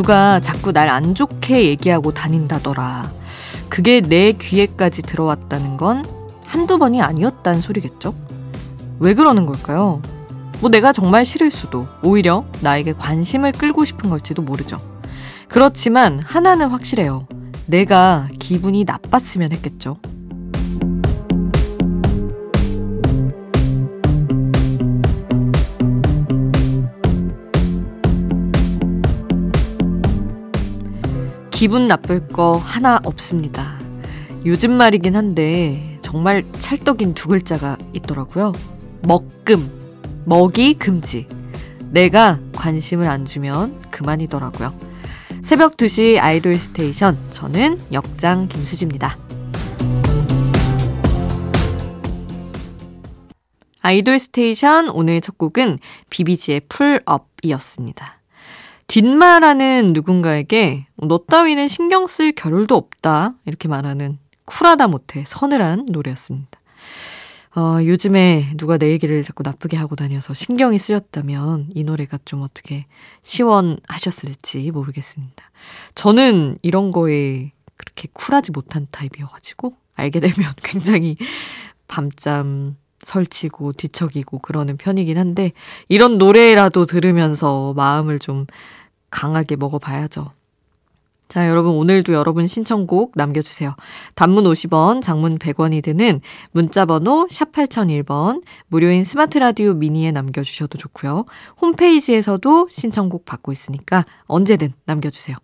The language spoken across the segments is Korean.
누가 자꾸 날 안 좋게 얘기하고 다닌다더라. 그게 내 귀에까지 들어왔다는 건 한두 번이 아니었단 소리겠죠? 왜 그러는 걸까요? 뭐 내가 정말 싫을 수도, 오히려 나에게 관심을 끌고 싶은 걸지도 모르죠. 그렇지만 하나는 확실해요. 내가 기분이 나빴으면 했겠죠. 기분 나쁠 거 하나 없습니다. 요즘 말이긴 한데 정말 찰떡인 두 글자가 있더라고요. 먹금, 먹이 금지. 내가 관심을 안 주면 그만이더라고요. 새벽 2시 아이돌 스테이션. 저는 역장 김수지입니다. 아이돌 스테이션 오늘 첫 곡은 비비지의 Pull Up이었습니다. 뒷말하는 누군가에게 너 따위는 신경 쓸 겨를도 없다 이렇게 말하는 쿨하다 못해 서늘한 노래였습니다. 어, 요즘에 누가 내 얘기를 자꾸 나쁘게 하고 다녀서 신경이 쓰였다면 이 노래가 좀 어떻게 시원하셨을지 모르겠습니다. 저는 이런 거에 그렇게 쿨하지 못한 타입이어가지고 알게 되면 굉장히 밤잠 설치고 뒤척이고 그러는 편이긴 한데 이런 노래라도 들으면서 마음을 좀 강하게 먹어봐야죠. 자, 여러분, 오늘도 여러분 신청곡 남겨주세요. 단문 50원, 장문 100원이 드는 문자번호 샵 8001번, 무료인 스마트라디오 미니에 남겨주셔도 좋고요. 홈페이지에서도 신청곡 받고 있으니까 언제든 남겨주세요.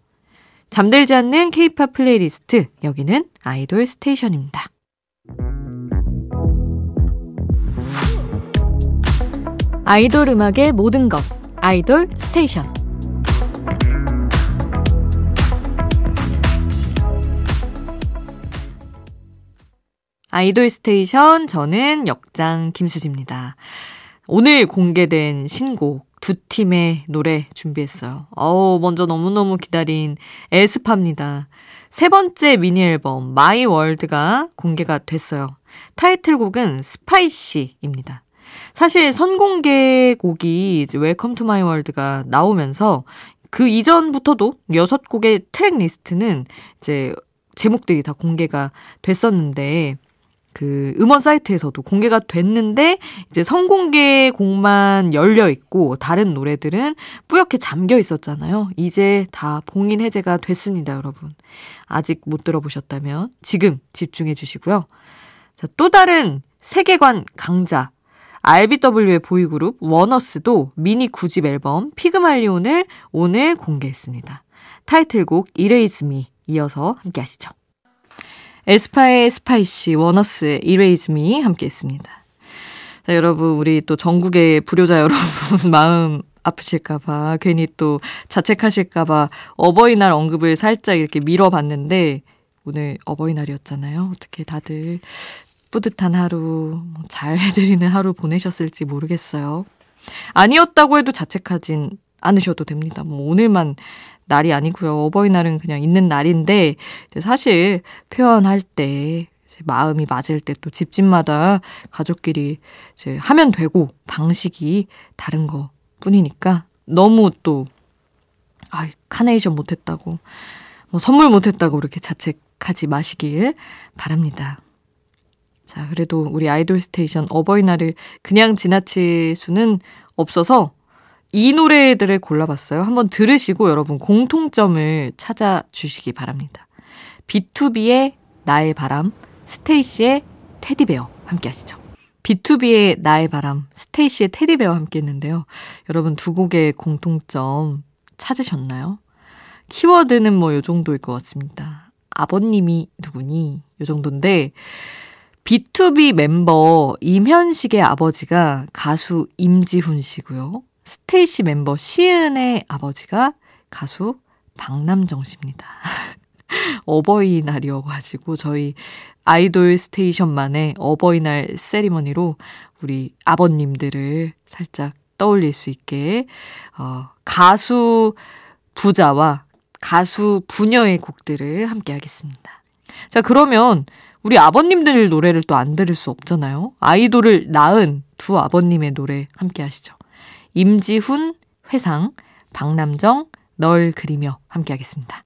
잠들지 않는 케이팝 플레이리스트, 여기는 아이돌 스테이션입니다. 아이돌 음악의 모든 것, 아이돌 스테이션. 아이돌 스테이션 저는 역장 김수지입니다. 오늘 공개된 신곡 두 팀의 노래 준비했어요. 어우, 먼저 너무너무 기다린 에스파입니다. 세 번째 미니 앨범 My World가 공개가 됐어요. 타이틀곡은 Spicy입니다. 사실 선공개 곡이 이제 Welcome To My World가 나오면서 그 이전부터도 여섯 곡의 track list는 이제 제목들이 다 공개가 됐었는데 그 음원 사이트에서도 공개가 됐는데 이제 선공개 곡만 열려 있고 다른 노래들은 뿌옇게 잠겨 있었잖아요. 이제 다 봉인 해제가 됐습니다, 여러분. 아직 못 들어보셨다면 지금 집중해 주시고요. 자, 또 다른 세계관 강자 RBW의 보이그룹 원어스도 미니 9집 앨범 피그말리온을 오늘 공개했습니다. 타이틀곡 Erase Me 이어서 함께 하시죠. 에스파의 Spicy, 원어스의 Erase Me 함께 했습니다. 자, 여러분, 우리 또 전국의 불효자 여러분 마음 아프실까봐, 괜히 또 자책하실까봐 어버이날 언급을 살짝 이렇게 밀어봤는데, 오늘 어버이날이었잖아요. 어떻게 다들 뿌듯한 하루, 뭐잘 해드리는 하루 보내셨을지 모르겠어요. 아니었다고 해도 자책하진 않으셔도 됩니다. 뭐 오늘만 날이 아니고요. 어버이날은 그냥 있는 날인데 사실 표현할 때 마음이 맞을 때 또 집집마다 가족끼리 이제 하면 되고 방식이 다른 거 뿐이니까 너무 또 아, 카네이션 못했다고 뭐 선물 못했다고 그렇게 자책하지 마시길 바랍니다. 자, 그래도 우리 아이돌 스테이션 어버이날을 그냥 지나칠 수는 없어서 이 노래들을 골라봤어요. 한번 들으시고 여러분 공통점을 찾아주시기 바랍니다. B2B의 나의 바람, 스테이씨의 테디베어 함께 하시죠. B2B의 나의 바람, 스테이씨의 Teddy Bear 함께 했는데요. 여러분 두 곡의 공통점 찾으셨나요? 키워드는 뭐 요 정도일 것 같습니다. 아버님이 누구니? 요 정도인데 BTOB 멤버 임현식의 아버지가 가수 임지훈 씨고요. 스테이씨 멤버 시은의 아버지가 가수 박남정 씨입니다. 어버이날이어가지고 저희 아이돌 스테이션만의 어버이날 세리머니로 우리 아버님들을 살짝 떠올릴 수 있게 어, 가수 부자와 가수 부녀의 곡들을 함께 하겠습니다. 자 그러면 우리 아버님들 노래를 또 안 들을 수 없잖아요. 아이돌을 낳은 두 아버님의 노래 함께 하시죠. 임지훈, 회상, 박남정, 널 그리며 함께하겠습니다.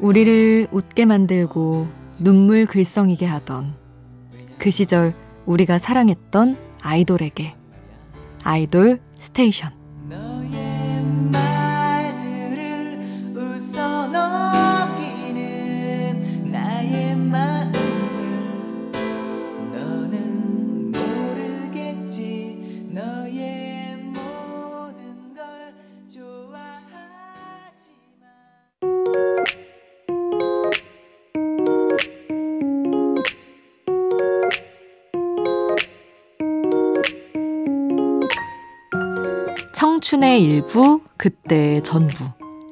우리를 웃게 만들고 눈물 글썽이게 하던 그 시절 우리가 사랑했던 아이돌에게. 아이돌 스테이션 청춘의 일부, 그때의 전부.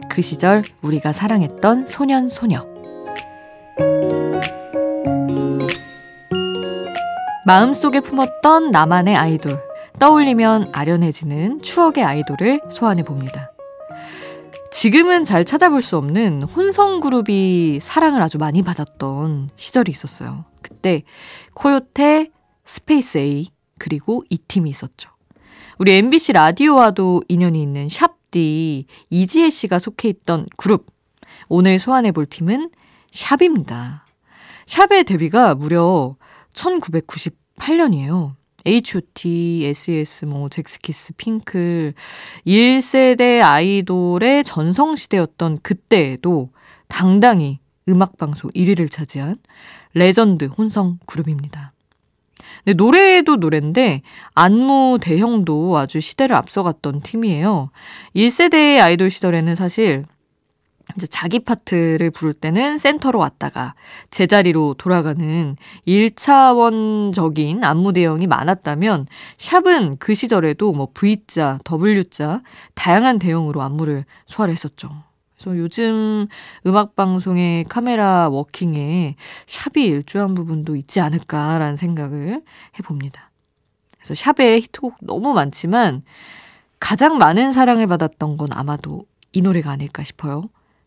그 시절 우리가 사랑했던 소년, 소녀. 마음속에 품었던 나만의 아이돌. 떠올리면 아련해지는 추억의 아이돌을 소환해 봅니다. 지금은 잘 찾아볼 수 없는 혼성 그룹이 사랑을 아주 많이 받았던 시절이 있었어요. 그때 코요테, 스페이스 A, 그리고 이 팀이 있었죠. 우리 MBC 라디오와도 인연이 있는 샵디 이지혜 씨가 속해 있던 그룹. 오늘 소환해 볼 팀은 샵입니다. 샵의 데뷔가 무려 1998년이에요. H.O.T, S.E.S, 뭐, 젝스키스, 핑클, 1세대 아이돌의 전성시대였던 그때에도 당당히 음악방송 1위를 차지한 레전드 혼성 그룹입니다. 근데 노래도 노래인데 안무 대형도 아주 시대를 앞서갔던 팀이에요. 1세대 아이돌 시절에는 사실 이제 자기 파트를 부를 때는 센터로 왔다가 제자리로 돌아가는 1차원적인 안무 대형이 많았다면 샵은 그 시절에도 뭐 V자, W자 다양한 대형으로 안무를 소화를 했었죠. 그래서 요즘 음악 방송의 카메라 워킹에 샵이 일조한 부분도 있지 않을까라는 생각을 해봅니다. 그래서 샵의 히트곡 너무 많지만 가장 많은 사랑을 받았던 건 아마도 이 노래가 아닐까 싶어요.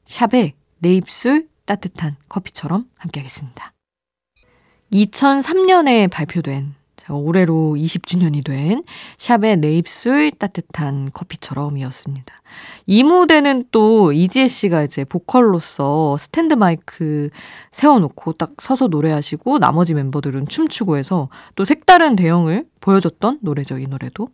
샵의 내 입술 따뜻한 커피처럼 함께하겠습니다. 2003년에 발표된 올해로 20주년이 된 샵의 내 입술 따뜻한 커피처럼이었습니다. 이 무대는 또 이지혜 씨가 이제 보컬로서 스탠드 마이크 세워놓고 딱 서서 노래하시고 나머지 멤버들은 춤추고 해서 또 색다른 대형을 보여줬던 노래죠, 이 노래도.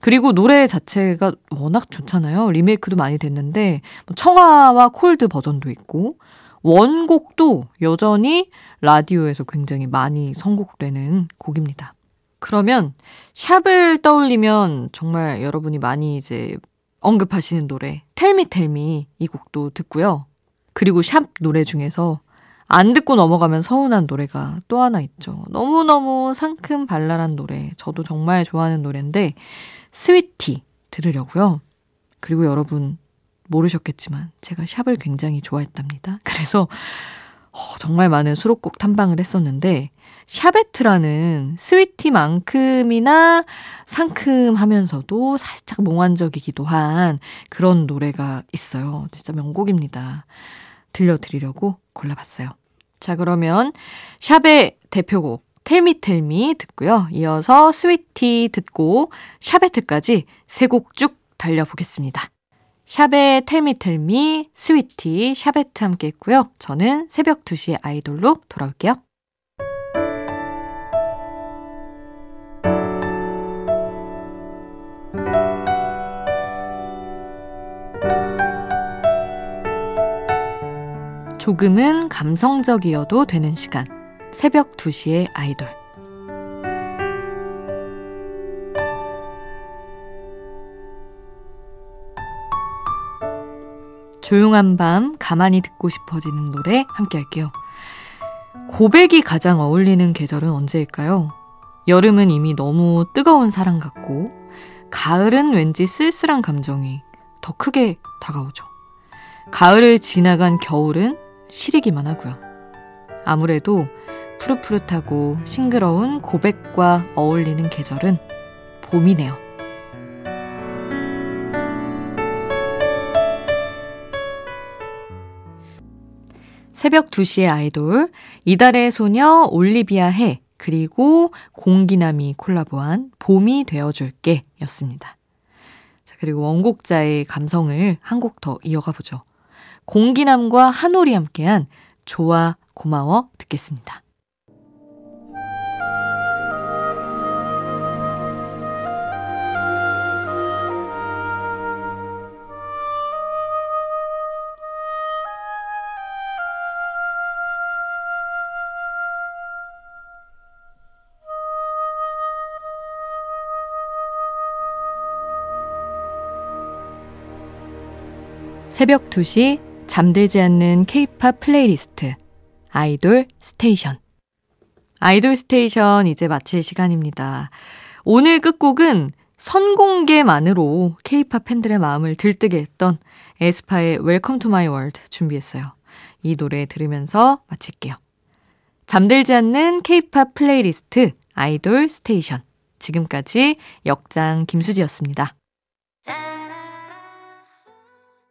그리고 노래 자체가 워낙 좋잖아요. 리메이크도 많이 됐는데 뭐 청아와 콜드 버전도 있고 원곡도 여전히 라디오에서 굉장히 많이 선곡되는 곡입니다. 그러면 샵을 떠올리면 정말 여러분이 많이 이제 언급하시는 노래 텔미 텔미 이 곡도 듣고요. 그리고 샵 노래 중에서 안 듣고 넘어가면 서운한 노래가 또 하나 있죠. 너무너무 상큼 발랄한 노래. 저도 정말 좋아하는 노래인데 스위티 들으려고요. 그리고 여러분 모르셨겠지만 제가 샵을 굉장히 좋아했답니다. 그래서 어, 정말 많은 수록곡 탐방을 했었는데 샤베트라는 Sweety만큼이나 상큼하면서도 살짝 몽환적이기도 한 그런 노래가 있어요. 진짜 명곡입니다. 들려드리려고 골라봤어요. 자, 그러면 샵의 대표곡 Tell Me Tell Me 듣고요. 이어서 Sweety 듣고 샤베트까지 세 곡 쭉 달려보겠습니다. 샵의 Tell Me Tell Me, Sweety, 샤베트 함께 했고요. 저는 새벽 2시에 아이돌로 돌아올게요. 조금은 감성적이어도 되는 시간. 새벽 2시에 아이돌. 조용한 밤 가만히 듣고 싶어지는 노래 함께 할게요. 고백이 가장 어울리는 계절은 언제일까요? 여름은 이미 너무 뜨거운 사랑 같고 가을은 왠지 쓸쓸한 감정이 더 크게 다가오죠. 가을을 지나간 겨울은 시리기만 하고요. 아무래도 푸릇푸릇하고 싱그러운 고백과 어울리는 계절은 봄이네요. 새벽 2시의 아이돌, 이달의 소녀 올리비아 해, 그리고 공기남이 콜라보한 봄이 되어줄게 였습니다. 자, 그리고 원곡자의 감성을 한 곡 더 이어가 보죠. 공기남과 한올이 함께한 좋아 고마워 듣겠습니다. 새벽 2시 잠들지 않는 케이팝 플레이리스트 아이돌 스테이션 아이돌 스테이션 이제 마칠 시간입니다. 오늘 끝곡은 선공개만으로 케이팝 팬들의 마음을 들뜨게 했던 에스파의 Welcome To My World 준비했어요. 이 노래 들으면서 마칠게요. 잠들지 않는 케이팝 플레이리스트 아이돌 스테이션 지금까지 역장 김수지였습니다.